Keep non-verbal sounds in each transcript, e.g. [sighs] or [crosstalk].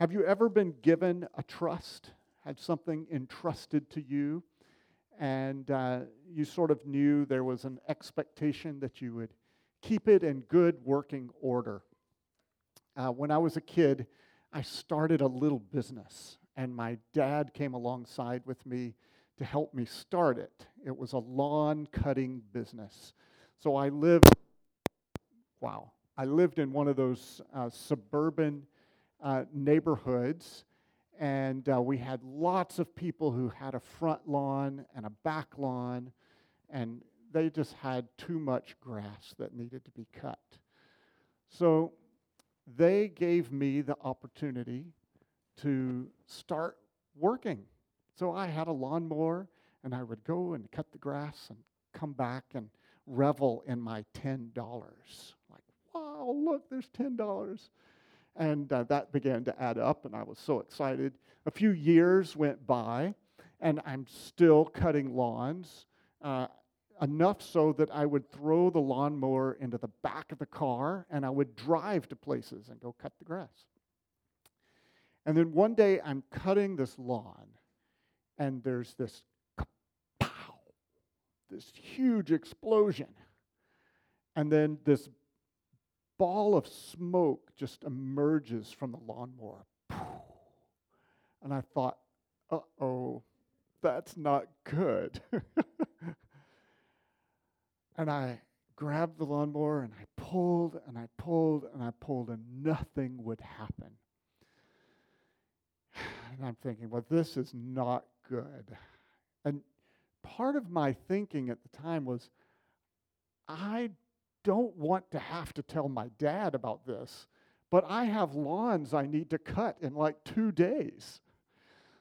Have you ever been given a trust? Had something entrusted to you, and uh, you sort of knew there was an expectation that you would keep it in good working order? Uh, when I was a kid, I started a little business, and my dad came alongside with me to help me start it. It was a lawn cutting business. So I lived, wow, I lived in one of those uh, suburban uh, neighborhoods, and uh, we had lots of people who had a front lawn and a back lawn, and they just had too much grass that needed to be cut. So they gave me the opportunity to start working. So I had a lawnmower, and I would go and cut the grass and come back and revel in my $10. Like, wow, look, there's $10. And uh, that began to add up, and I was so excited. A few years went by, and I'm still cutting lawns. Uh, enough so that I would throw the lawnmower into the back of the car and I would drive to places and go cut the grass. And then one day I'm cutting this lawn, and there's this pow, this huge explosion. And then this ball of smoke just emerges from the lawnmower. And I thought, uh oh, that's not good. [laughs] and I grabbed the lawnmower and I pulled and I pulled and I pulled, and nothing would happen. [sighs] And I'm thinking, well, this is not good. And part of my thinking at the time was, I don't want to have to tell my dad about this, but I have lawns I need to cut in like two days.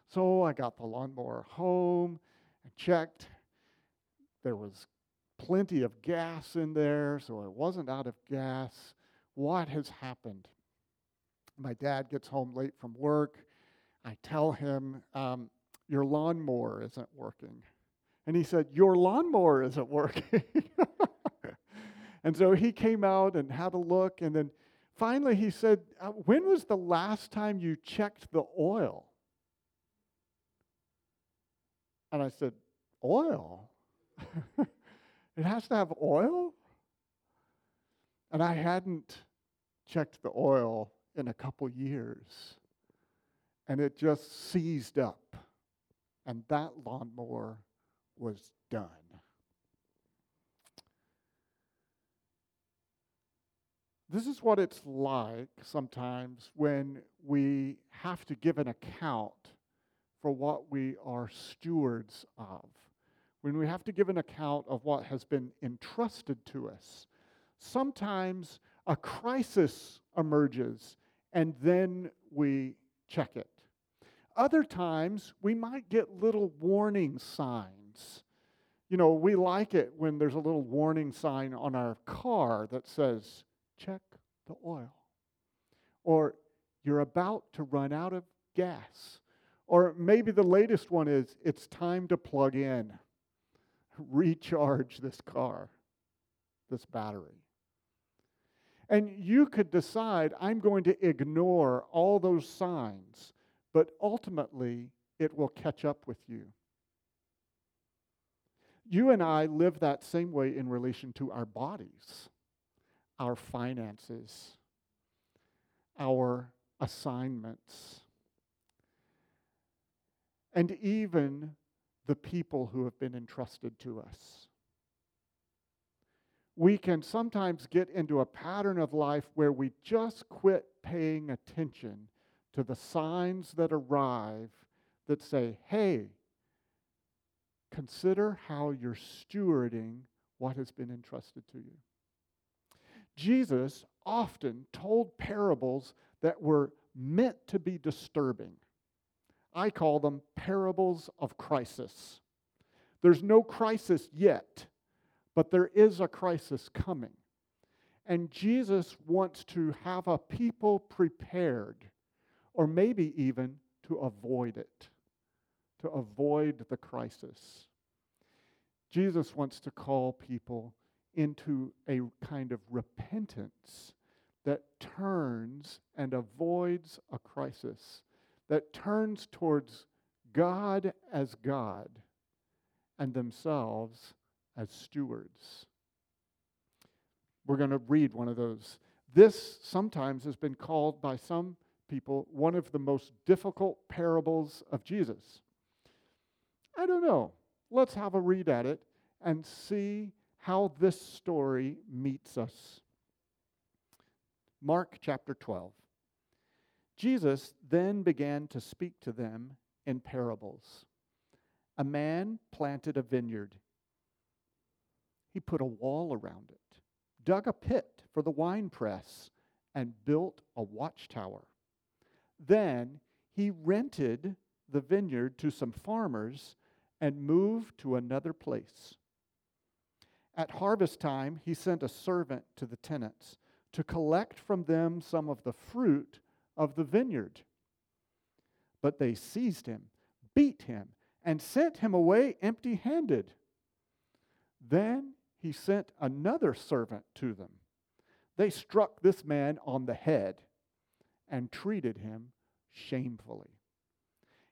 So I got the lawnmower home and checked. There was plenty of gas in there, so it wasn't out of gas. What has happened? My dad gets home late from work. I tell him, um, Your lawnmower isn't working. And he said, Your lawnmower isn't working. [laughs] And so he came out and had a look, and then finally he said, uh, When was the last time you checked the oil? And I said, Oil? [laughs] it has to have oil? And I hadn't checked the oil in a couple years. And it just seized up. And that lawnmower was done. This is what it's like sometimes when we have to give an account for what we are stewards of, when we have to give an account of what has been entrusted to us. Sometimes a crisis emerges and then we check it. Other times we might get little warning signs. You know, we like it when there's a little warning sign on our car that says, check the oil. Or you're about to run out of gas. Or maybe the latest one is it's time to plug in, [laughs] recharge this car, this battery. And you could decide, I'm going to ignore all those signs, but ultimately it will catch up with you. You and I live that same way in relation to our bodies our finances, our assignments, and even the people who have been entrusted to us. We can sometimes get into a pattern of life where we just quit paying attention to the signs that arrive that say, hey, consider how you're stewarding what has been entrusted to you. Jesus often told parables that were meant to be disturbing. I call them parables of crisis. There's no crisis yet, but there is a crisis coming. And Jesus wants to have a people prepared, or maybe even to avoid it, to avoid the crisis. Jesus wants to call people into a kind of repentance, that turns and avoids a crisis, that turns towards God as God and themselves as stewards. We're going to read one of those. This sometimes has been called by some people one of the most difficult parables of Jesus. I don't know. Let's have a read at it and see how this story meets us. Mark chapter 12. Jesus then began to speak to them in parables. A man planted a vineyard. He put a wall around it, dug a pit for the winepress, and built a watchtower. Then he rented the vineyard to some farmers and moved to another place. At harvest time, he sent a servant to the tenants to collect from them some of the fruit of the vineyard. But they seized him, beat him, and sent him away empty handed. Then he sent another servant to them. They struck this man on the head and treated him shamefully.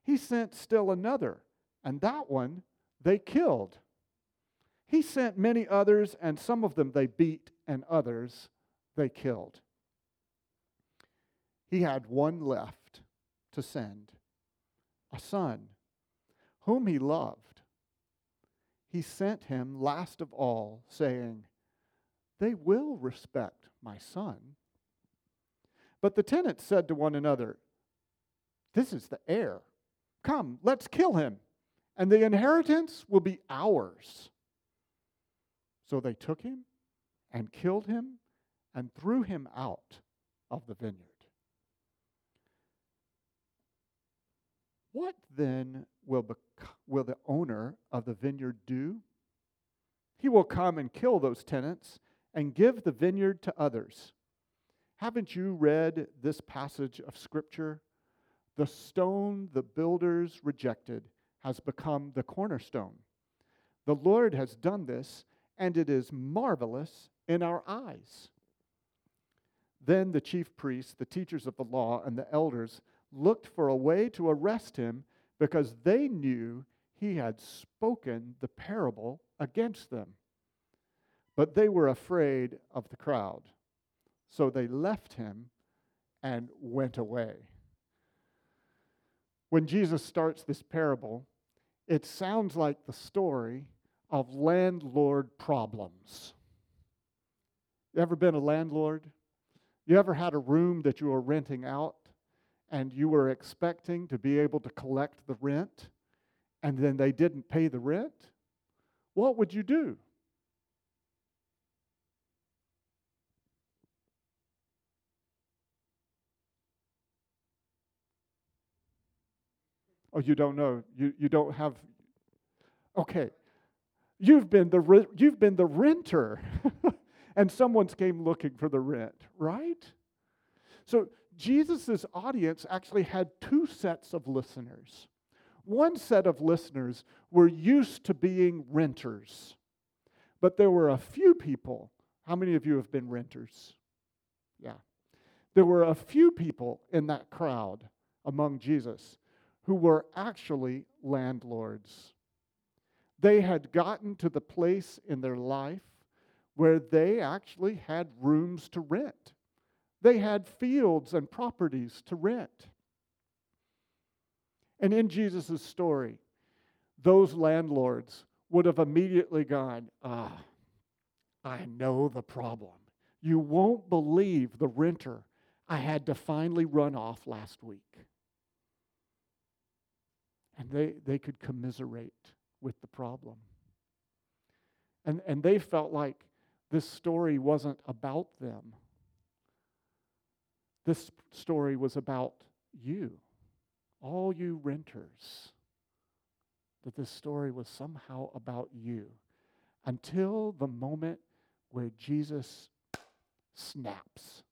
He sent still another, and that one they killed. He sent many others, and some of them they beat, and others they killed. He had one left to send a son whom he loved. He sent him last of all, saying, They will respect my son. But the tenants said to one another, This is the heir. Come, let's kill him, and the inheritance will be ours. So they took him and killed him and threw him out of the vineyard. What then will, bec- will the owner of the vineyard do? He will come and kill those tenants and give the vineyard to others. Haven't you read this passage of Scripture? The stone the builders rejected has become the cornerstone. The Lord has done this, and it is marvelous in our eyes. Then the chief priests, the teachers of the law, and the elders looked for a way to arrest him because they knew he had spoken the parable against them. But they were afraid of the crowd. So they left him and went away. When Jesus starts this parable, it sounds like the story of landlord problems. You ever been a landlord? You ever had a room that you were renting out and you were expecting to be able to collect the rent and then they didn't pay the rent? What would you do? Oh, you don't know. You, you don't have. Okay. You've been the, you've been the renter. [laughs] and someone's came looking for the rent, right? So Jesus' audience actually had two sets of listeners. One set of listeners were used to being renters, but there were a few people. How many of you have been renters? Yeah. There were a few people in that crowd among Jesus who were actually landlords. They had gotten to the place in their life where they actually had rooms to rent. They had fields and properties to rent. And in Jesus' story, those landlords would have immediately gone, Ah, I know the problem. You won't believe the renter I had to finally run off last week. And they, they could commiserate with the problem. And, and they felt like this story wasn't about them. This story was about you, all you renters. That this story was somehow about you until the moment where Jesus snaps.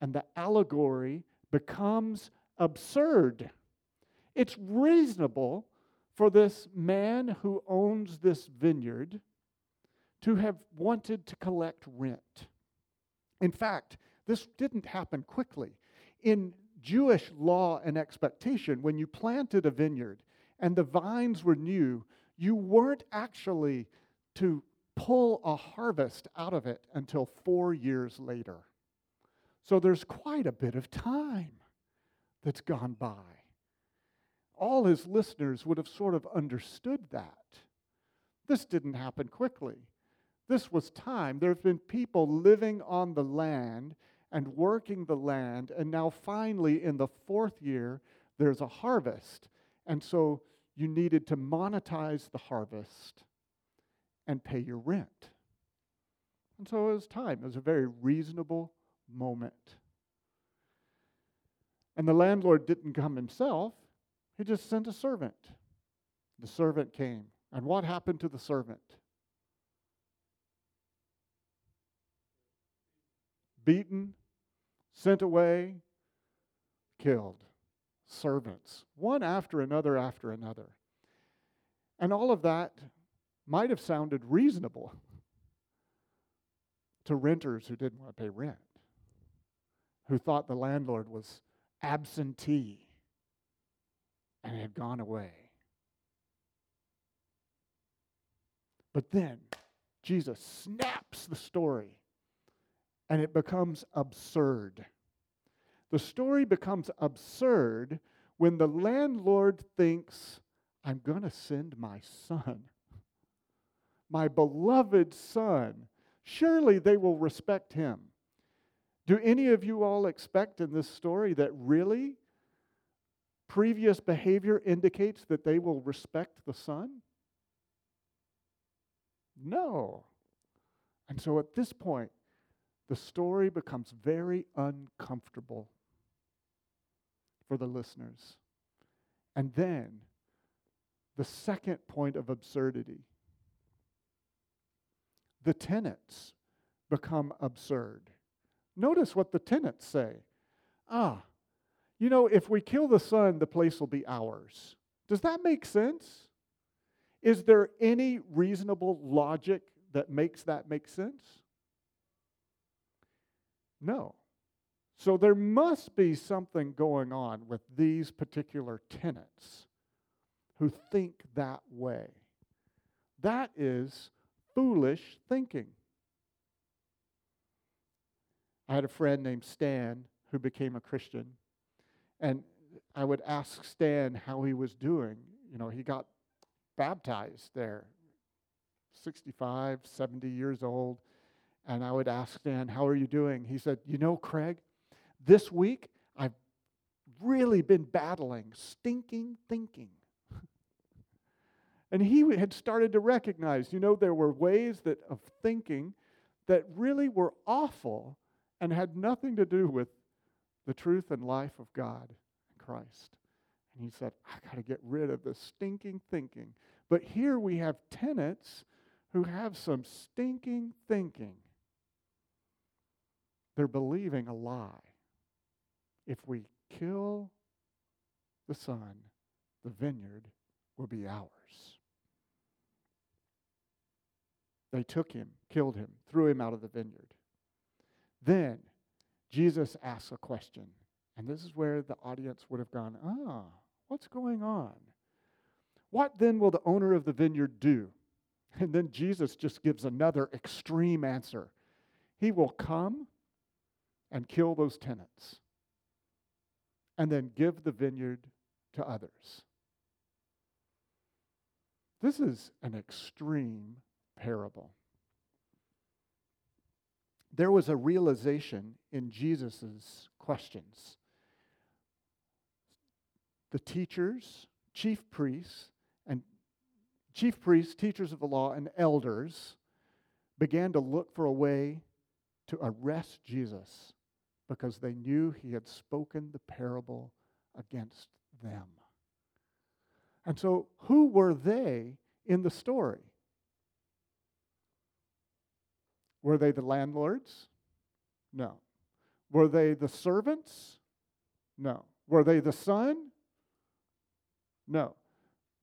And the allegory becomes absurd. It's reasonable for this man who owns this vineyard to have wanted to collect rent. In fact, This didn't happen quickly. In Jewish law and expectation, when you planted a vineyard and the vines were new, you weren't actually to pull a harvest out of it until four years later. So there's quite a bit of time that's gone by. All his listeners would have sort of understood that. This didn't happen quickly. This was time. There have been people living on the land and working the land, and now finally, in the fourth year, there's a harvest. And so you needed to monetize the harvest and pay your rent. And so it was time. It was a very reasonable moment. And the landlord didn't come himself, he just sent a servant. The servant came. And what happened to the servant? Beaten, sent away, killed. Servants, one after another after another. And all of that might have sounded reasonable [laughs] to renters who didn't want to pay rent, who thought the landlord was absentee and had gone away. But then Jesus snaps the story and it becomes absurd. The story becomes absurd when the landlord thinks, I'm going to send my son, my beloved son. Surely they will respect him. Do any of you all expect in this story that really previous behavior indicates that they will respect the son? No. And so at this point, the story becomes very uncomfortable for the listeners. And then the second point of absurdity the tenants become absurd. Notice what the tenants say. Ah, you know, if we kill the son, the place will be ours. Does that make sense? Is there any reasonable logic that makes that make sense? No. So there must be something going on with these particular tenants who think that way. That is foolish thinking. I had a friend named Stan who became a Christian, and I would ask Stan how he was doing. You know, he got baptized there, 65, 70 years old. And I would ask Stan, How are you doing? He said, You know, Craig, this week I've really been battling stinking thinking. [laughs] and he had started to recognize, you know, there were ways that of thinking that really were awful and had nothing to do with the truth and life of God and Christ. And he said, I got to get rid of this stinking thinking. But here we have tenants who have some stinking thinking. They're believing a lie. If we kill the son, the vineyard will be ours. They took him, killed him, threw him out of the vineyard. Then Jesus asks a question. And this is where the audience would have gone, ah, what's going on? What then will the owner of the vineyard do? And then Jesus just gives another extreme answer. He will come and kill those tenants and then give the vineyard to others. This is an extreme parable. There was a realization in Jesus' questions. The teachers, chief priests, and chief priests, teachers of the law, and elders began to look for a way to arrest Jesus because they knew he had spoken the parable against them. And so, who were they in the story? Were they the landlords? No. Were they the servants? No. Were they the son? No.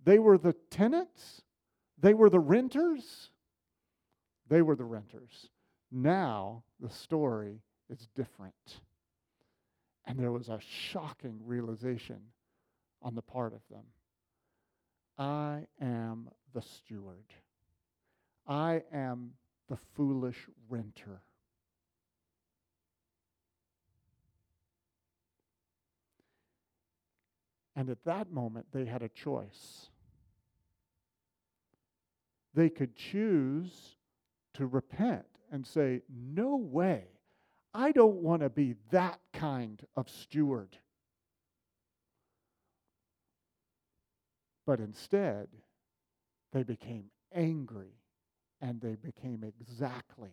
They were the tenants? They were the renters? They were the renters. Now the story is different. And there was a shocking realization on the part of them I am the steward, I am the foolish renter. And at that moment, they had a choice. They could choose to repent and say, No way, I don't want to be that kind of steward. But instead, they became angry and they became exactly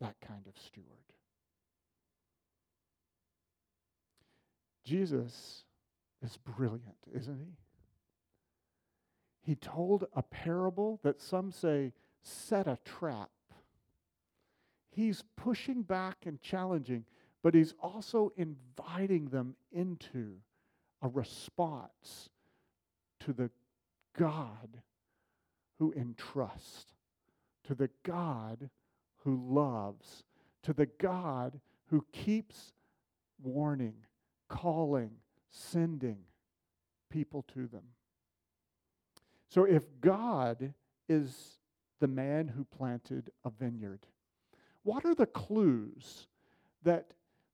that kind of steward. Jesus is brilliant, isn't he? He told a parable that some say set a trap. He's pushing back and challenging, but he's also inviting them into a response to the God who entrusts, to the God who loves, to the God who keeps warning, calling, sending people to them. So if God is the man who planted a vineyard, what are the clues that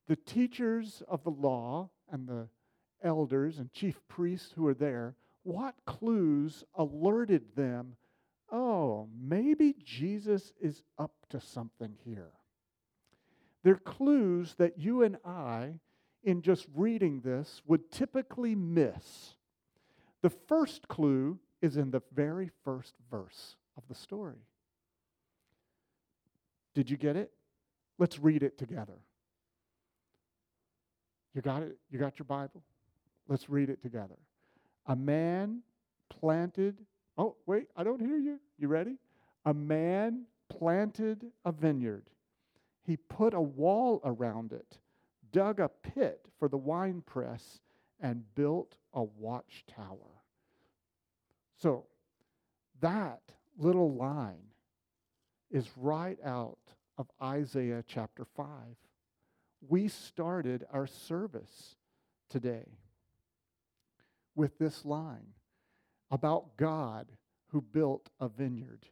the teachers of the law and the elders and chief priests who are there, what clues alerted them, oh, maybe Jesus is up to something here? They're clues that you and I in just reading this would typically miss. The first clue is in the very first verse of the story. Did you get it? Let's read it together. You got it? You got your Bible? Let's read it together. A man planted, oh, wait, I don't hear you. You ready? A man planted a vineyard. He put a wall around it dug a pit for the wine press, and built a watchtower. So, that little line is right out of Isaiah chapter 5. We started our service today with this line about God who built a vineyard.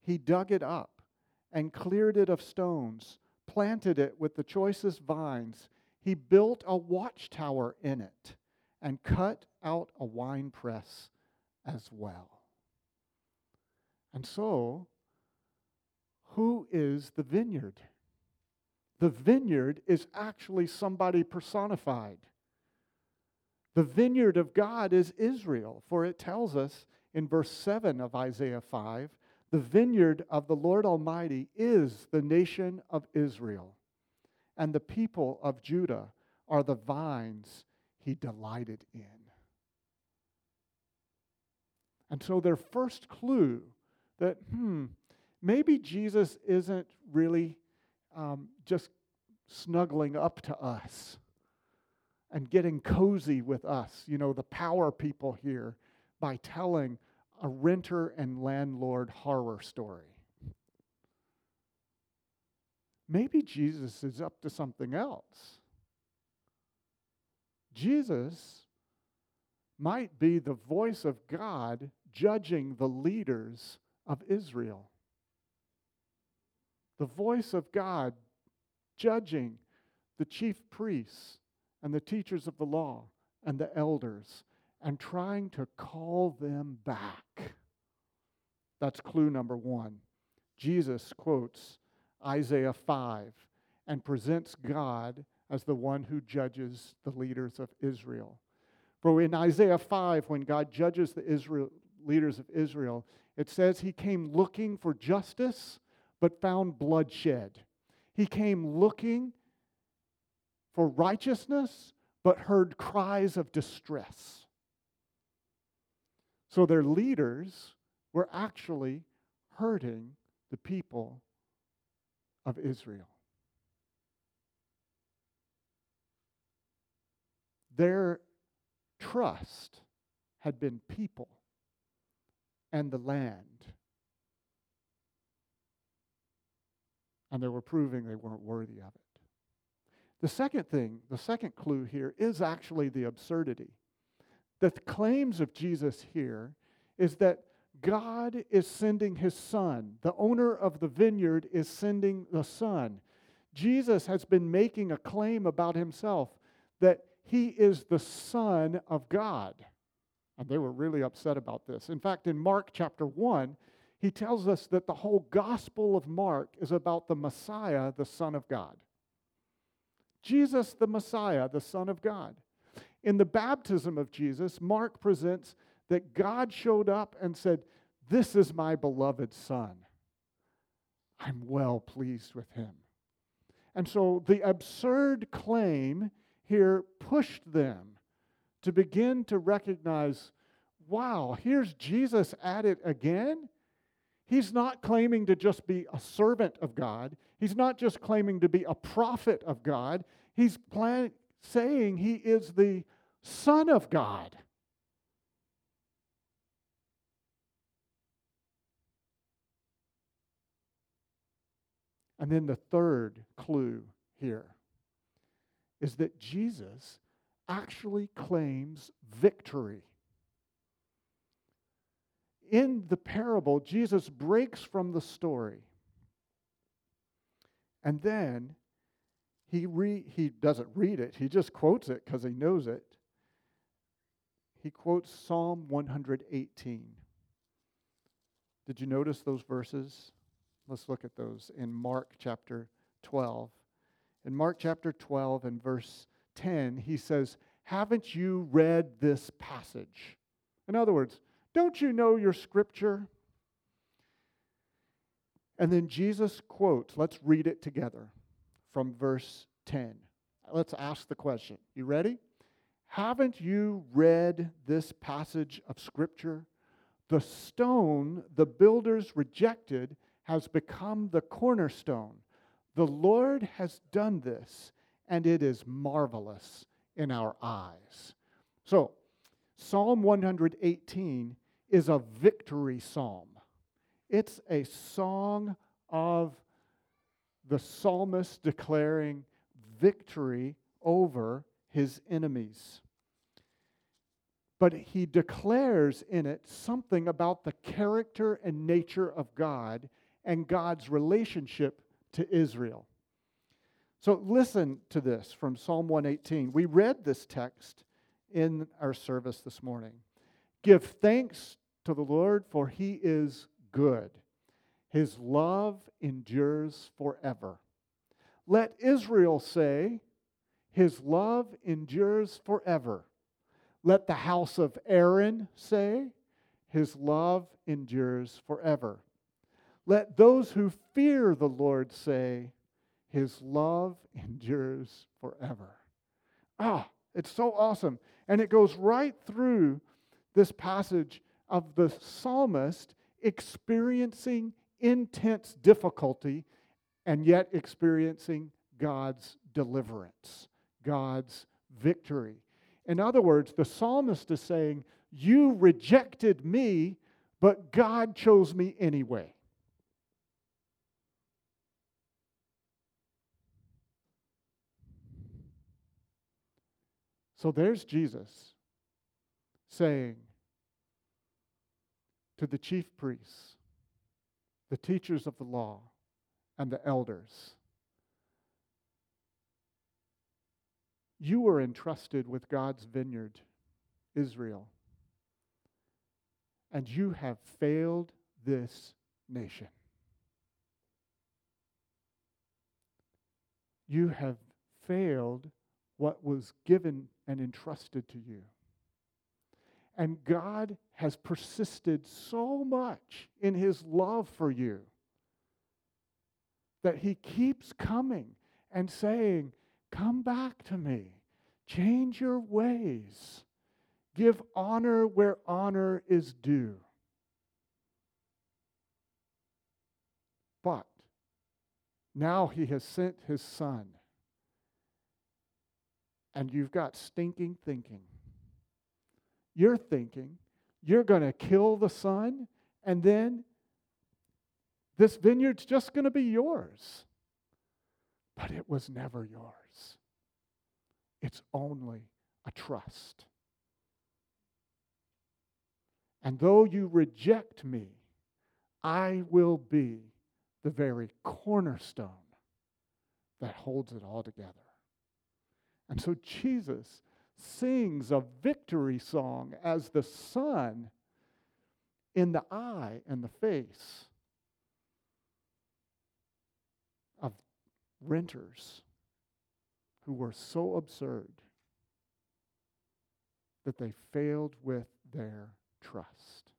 He dug it up and cleared it of stones, planted it with the choicest vines, he built a watchtower in it and cut out a wine press as well. And so, who is the vineyard? The vineyard is actually somebody personified. The vineyard of God is Israel, for it tells us in verse 7 of Isaiah 5 the vineyard of the Lord Almighty is the nation of Israel and the people of Judah are the vines he delighted in. And so, their first clue that, hmm, maybe Jesus isn't really um, just snuggling up to us and getting cozy with us, you know, the power people here, by telling a renter and landlord horror story maybe Jesus is up to something else. Jesus might be the voice of God judging the leaders of Israel. The voice of God judging the chief priests and the teachers of the law and the elders and trying to call them back. That's clue number one. Jesus quotes Isaiah 5 and presents God as the one who judges the leaders of Israel. For in Isaiah 5, when God judges the Israel, leaders of Israel, it says he came looking for justice but found bloodshed. He came looking for righteousness but heard cries of distress. So their leaders were actually hurting the people of Israel. Their trust had been people and the land. And they were proving they weren't worthy of it. The second thing, the second clue here is actually the absurdity. The claims of Jesus here is that God is sending his son. The owner of the vineyard is sending the son. Jesus has been making a claim about himself that he is the son of God. And they were really upset about this. In fact, in Mark chapter 1, he tells us that the whole gospel of Mark is about the Messiah, the Son of God. Jesus, the Messiah, the Son of God. In the baptism of Jesus, Mark presents that God showed up and said, This is my beloved Son. I'm well pleased with him. And so the absurd claim here pushed them to begin to recognize wow, here's Jesus at it again. He's not claiming to just be a servant of God. He's not just claiming to be a prophet of God. He's plan- saying he is the Son of God. And then the third clue here is that Jesus actually claims victory. In the parable, Jesus breaks from the story. And then he, re- he doesn't read it, he just quotes it because he knows it. He quotes Psalm 118. Did you notice those verses? Let's look at those in Mark chapter 12. In Mark chapter 12 and verse 10, he says, Haven't you read this passage? In other words, don't you know your scripture? And then Jesus quotes, let's read it together from verse 10. Let's ask the question. You ready? Haven't you read this passage of Scripture? The stone the builders rejected has become the cornerstone. The Lord has done this, and it is marvelous in our eyes. So, Psalm 118 is a victory psalm. It's a song of the psalmist declaring victory over his enemies. But he declares in it something about the character and nature of God and God's relationship to Israel. So listen to this from Psalm 118. We read this text in our service this morning. Give thanks to the Lord, for he is good. His love endures forever. Let Israel say, His love endures forever. Let the house of Aaron say, His love endures forever. Let those who fear the Lord say, His love endures forever. Ah, it's so awesome. And it goes right through this passage of the psalmist experiencing intense difficulty and yet experiencing God's deliverance, God's victory. In other words, the psalmist is saying, You rejected me, but God chose me anyway. So there's Jesus saying to the chief priests, the teachers of the law, and the elders, You were entrusted with God's vineyard, Israel, and you have failed this nation. You have failed what was given and entrusted to you. And God has persisted so much in his love for you that he keeps coming and saying, Come back to me. Change your ways. Give honor where honor is due. But now he has sent his son. And you've got stinking thinking. You're thinking you're going to kill the son, and then this vineyard's just going to be yours. But it was never yours. it's only a trust. And though you reject me, I will be the very cornerstone that holds it all together. And so Jesus sings a victory song as the son in the eye and the face of renters who were so absurd that they failed with their trust.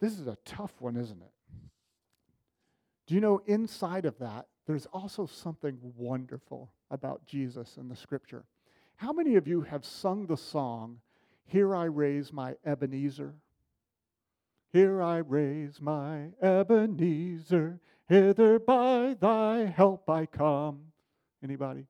This is a tough one, isn't it? Do you know inside of that, there's also something wonderful about Jesus in the scripture? How many of you have sung the song, Here I Raise My Ebenezer? Here I raise my Ebenezer, hither by thy help I come. Anybody?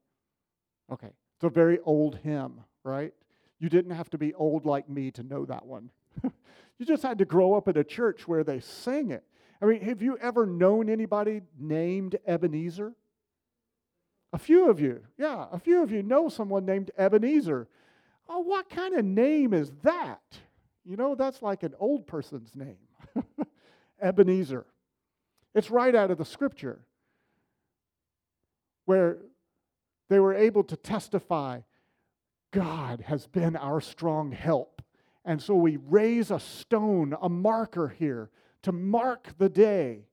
Okay. It's a very old hymn, right? You didn't have to be old like me to know that one. [laughs] you just had to grow up in a church where they sing it. I mean, have you ever known anybody named Ebenezer? A few of you, yeah, a few of you know someone named Ebenezer. Oh, what kind of name is that? You know, that's like an old person's name [laughs] Ebenezer. It's right out of the scripture where they were able to testify God has been our strong help. And so we raise a stone, a marker here, to mark the day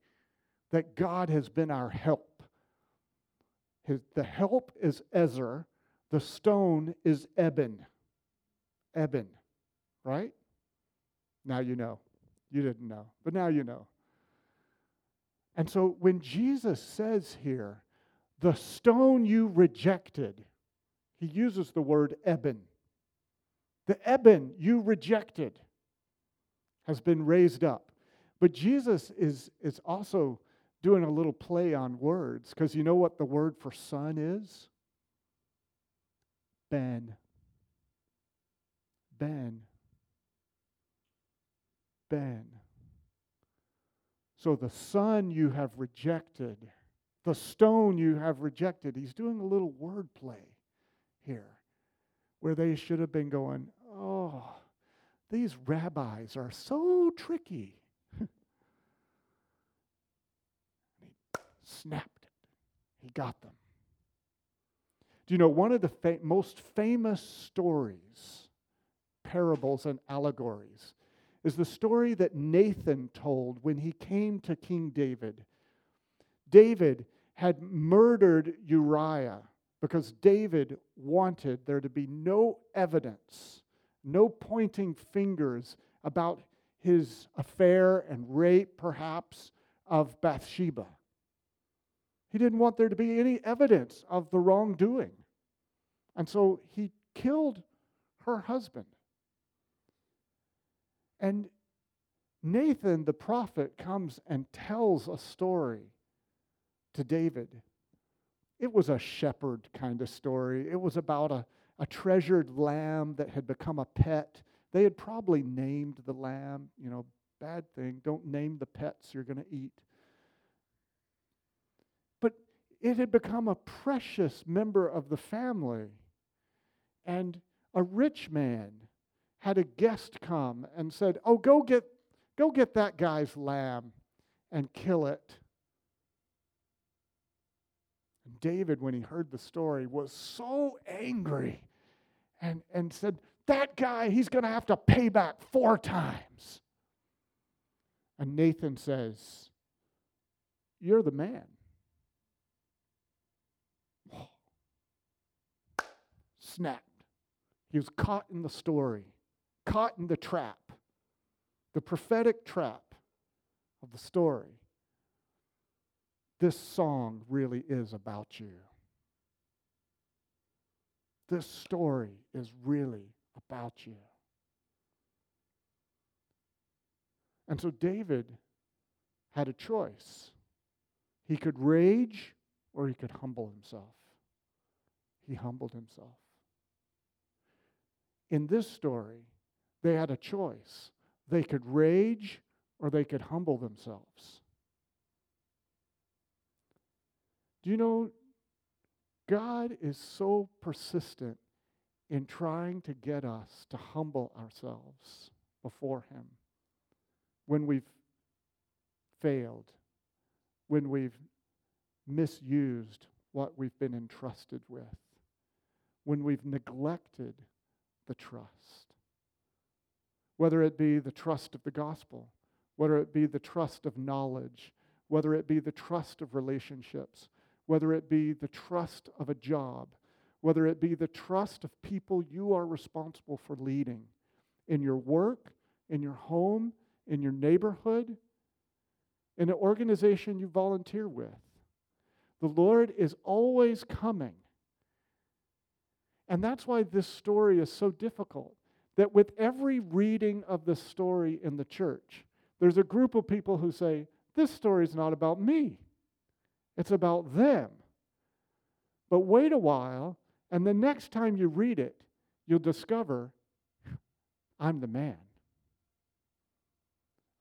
that God has been our help. His, the help is Ezer, the stone is Eben. Eben, right? Now you know. You didn't know, but now you know. And so when Jesus says here, the stone you rejected, he uses the word Eben. The Eben you rejected has been raised up. But Jesus is, is also doing a little play on words because you know what the word for son is? Ben. Ben. Ben. So the son you have rejected, the stone you have rejected, he's doing a little word play here where they should have been going, oh, these rabbis are so tricky. Snapped it. He got them. Do you know one of the fa- most famous stories, parables, and allegories is the story that Nathan told when he came to King David. David had murdered Uriah because David wanted there to be no evidence, no pointing fingers about his affair and rape, perhaps, of Bathsheba. He didn't want there to be any evidence of the wrongdoing. And so he killed her husband. And Nathan the prophet comes and tells a story to David it was a shepherd kind of story. It was about a, a treasured lamb that had become a pet. They had probably named the lamb, you know, bad thing. Don't name the pets you're going to eat. It had become a precious member of the family. And a rich man had a guest come and said, Oh, go get, go get that guy's lamb and kill it. David, when he heard the story, was so angry and, and said, That guy, he's going to have to pay back four times. And Nathan says, You're the man. Snapped. He was caught in the story, caught in the trap, the prophetic trap of the story this song really is about you. This story is really about you. And so David had a choice. He could rage or he could humble himself. He humbled himself. In this story, they had a choice. They could rage or they could humble themselves. Do you know God is so persistent in trying to get us to humble ourselves before Him when we've failed, when we've misused what we've been entrusted with, when we've neglected the trust. Whether it be the trust of the gospel, whether it be the trust of knowledge, whether it be the trust of relationships, whether it be the trust of a job, whether it be the trust of people you are responsible for leading in your work, in your home, in your neighborhood, in an organization you volunteer with. The Lord is always coming. And that's why this story is so difficult. That with every reading of the story in the church, there's a group of people who say, This story is not about me, it's about them. But wait a while, and the next time you read it, you'll discover I'm the man,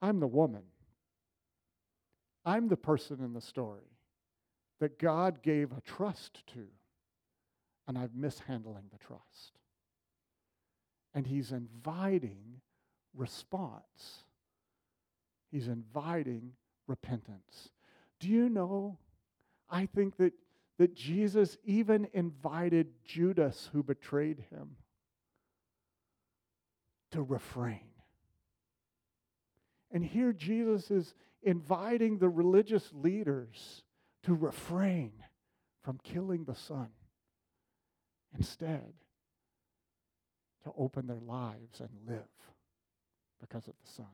I'm the woman, I'm the person in the story that God gave a trust to, and I'm mishandling the trust. And He's inviting response, He's inviting repentance. Do you know? I think that, that Jesus even invited Judas, who betrayed him, to refrain. And here Jesus is inviting the religious leaders to refrain from killing the Son. Instead, to open their lives and live because of the Son.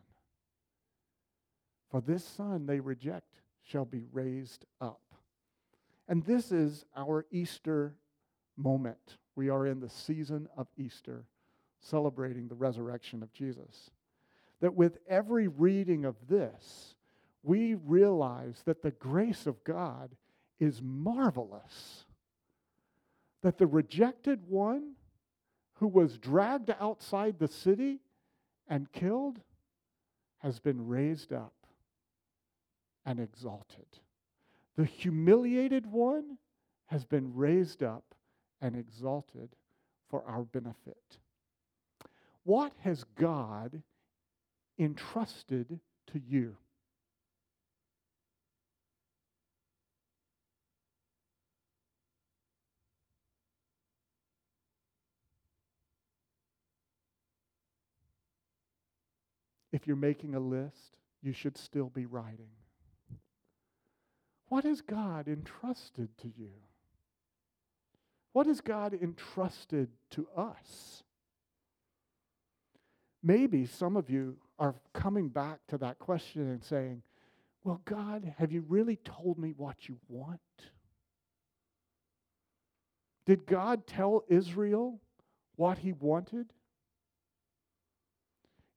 For this Son they reject shall be raised up. And this is our Easter moment. We are in the season of Easter, celebrating the resurrection of Jesus. That with every reading of this, we realize that the grace of God is marvelous. That the rejected one who was dragged outside the city and killed has been raised up and exalted. The humiliated one has been raised up and exalted for our benefit. What has God entrusted to you? If you're making a list, you should still be writing. What has God entrusted to you? What has God entrusted to us? Maybe some of you are coming back to that question and saying, Well, God, have you really told me what you want? Did God tell Israel what he wanted?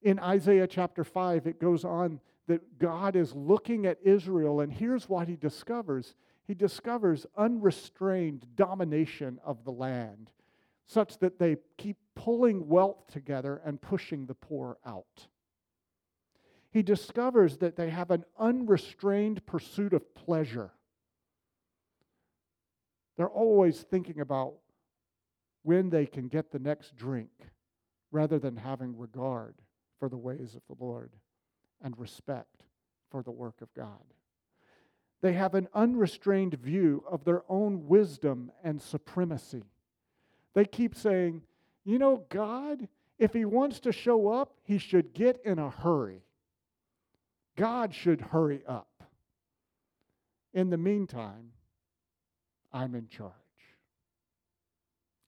In Isaiah chapter 5, it goes on that God is looking at Israel, and here's what he discovers He discovers unrestrained domination of the land, such that they keep pulling wealth together and pushing the poor out. He discovers that they have an unrestrained pursuit of pleasure. They're always thinking about when they can get the next drink rather than having regard for the ways of the Lord and respect for the work of God. They have an unrestrained view of their own wisdom and supremacy. They keep saying, you know, God, if He wants to show up, He should get in a hurry. God should hurry up. In the meantime, I'm in charge.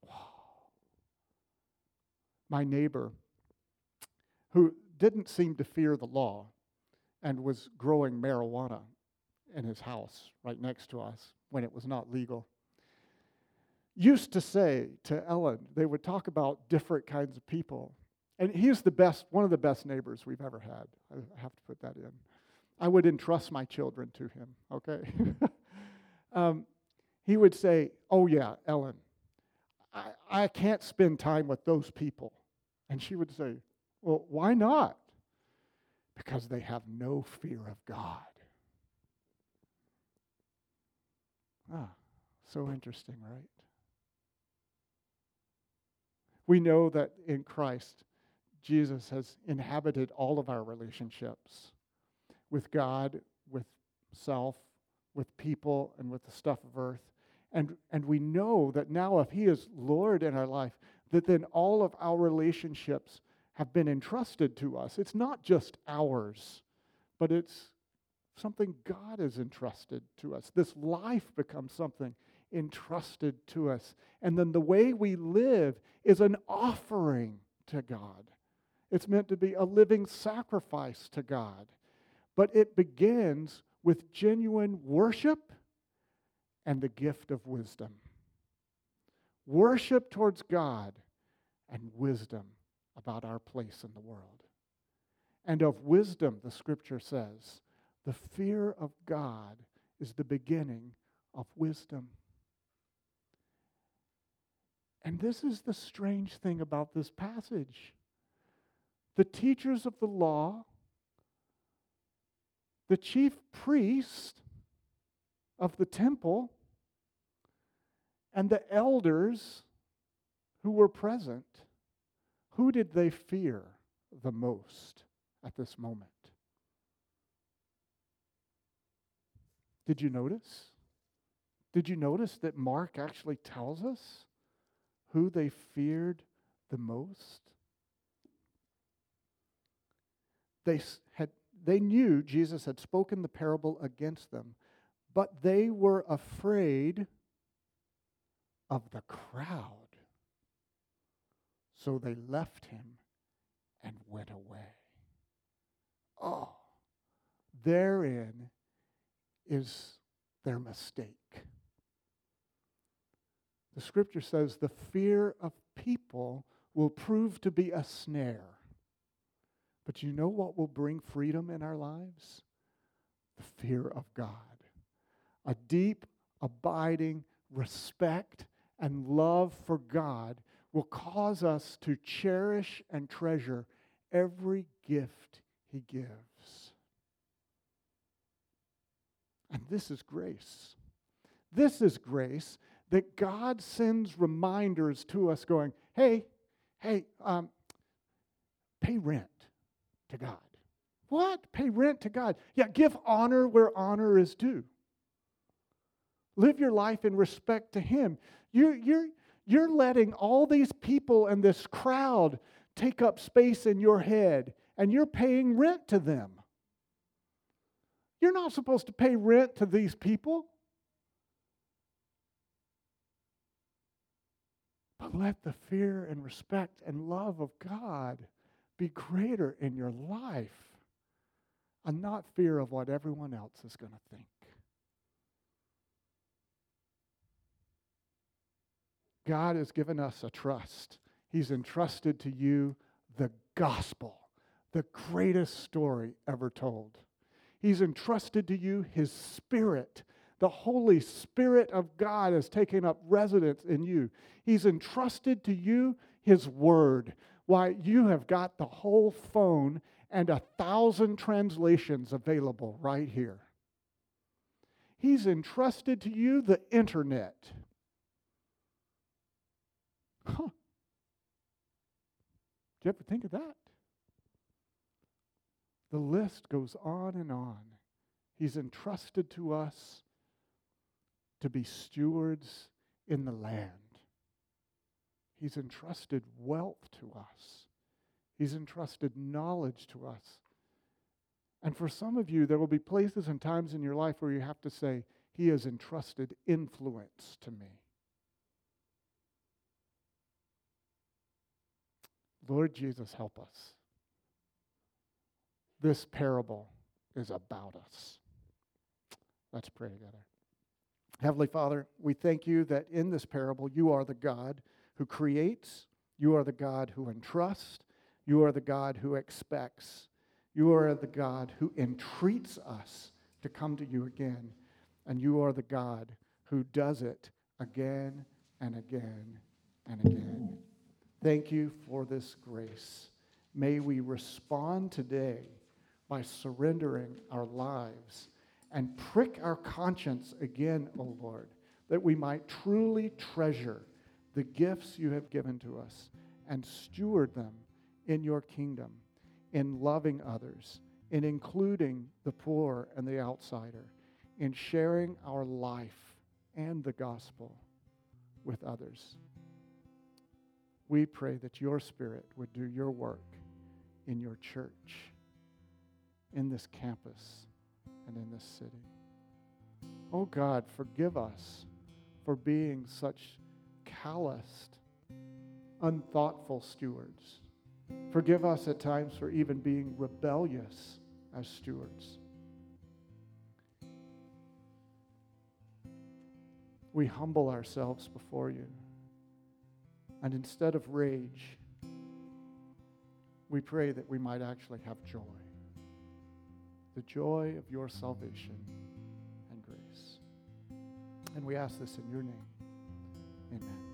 Wow. My neighbor who didn't seem to fear the law and was growing marijuana in his house right next to us when it was not legal, used to say to Ellen, they would talk about different kinds of people. And he's the best, one of the best neighbors we've ever had. I have to put that in. I would entrust my children to him, okay? [laughs] um, he would say, Oh, yeah, Ellen, I, I can't spend time with those people. And she would say, well, why not? Because they have no fear of God. Ah, so interesting, right? We know that in Christ, Jesus has inhabited all of our relationships with God, with self, with people, and with the stuff of earth. And, and we know that now, if He is Lord in our life, that then all of our relationships have been entrusted to us. It's not just ours, but it's something God has entrusted to us. This life becomes something entrusted to us. And then the way we live is an offering to God. It's meant to be a living sacrifice to God. But it begins with genuine worship and the gift of wisdom. Worship towards God and wisdom about our place in the world. And of wisdom, the scripture says, the fear of God is the beginning of wisdom. And this is the strange thing about this passage. The teachers of the law, the chief priest of the temple, and the elders who were present, who did they fear the most at this moment? Did you notice? Did you notice that Mark actually tells us who they feared the most? They, had, they knew Jesus had spoken the parable against them, but they were afraid of the crowd. So they left him and went away. Oh, therein is their mistake. The scripture says the fear of people will prove to be a snare. But you know what will bring freedom in our lives? The fear of God. A deep, abiding respect and love for God will cause us to cherish and treasure every gift He gives. And this is grace. This is grace that God sends reminders to us going, hey, hey, um, pay rent to God. What? Pay rent to God. Yeah, give honor where honor is due. Live your life in respect to Him. You're, you're, you're letting all these people and this crowd take up space in your head, and you're paying rent to them. You're not supposed to pay rent to these people. But let the fear and respect and love of God be greater in your life and not fear of what everyone else is going to think. God has given us a trust. He's entrusted to you the gospel, the greatest story ever told. He's entrusted to you His Spirit. The Holy Spirit of God has taken up residence in you. He's entrusted to you His Word. Why, you have got the whole phone and a thousand translations available right here. He's entrusted to you the internet. Huh. Did you ever think of that? The list goes on and on. He's entrusted to us to be stewards in the land. He's entrusted wealth to us. He's entrusted knowledge to us. And for some of you, there will be places and times in your life where you have to say, He has entrusted influence to me. Lord Jesus, help us this parable is about us. Let's pray together. Heavenly Father, we thank you that in this parable you are the God who creates, you are the God who entrusts, you are the God who expects, you are the God who entreats us to come to you again, and you are the God who does it again and again and again. Thank you for this grace. May we respond today by surrendering our lives and prick our conscience again, O Lord, that we might truly treasure the gifts you have given to us and steward them in your kingdom, in loving others, in including the poor and the outsider, in sharing our life and the gospel with others. We pray that your Spirit would do your work in your church, in this campus, and in this city. Oh God, forgive us for being such calloused, unthoughtful stewards. Forgive us at times for even being rebellious as stewards. We humble ourselves before you. And instead of rage, we pray that we might actually have joy the joy of your salvation and grace. And we ask this in your name. Amen.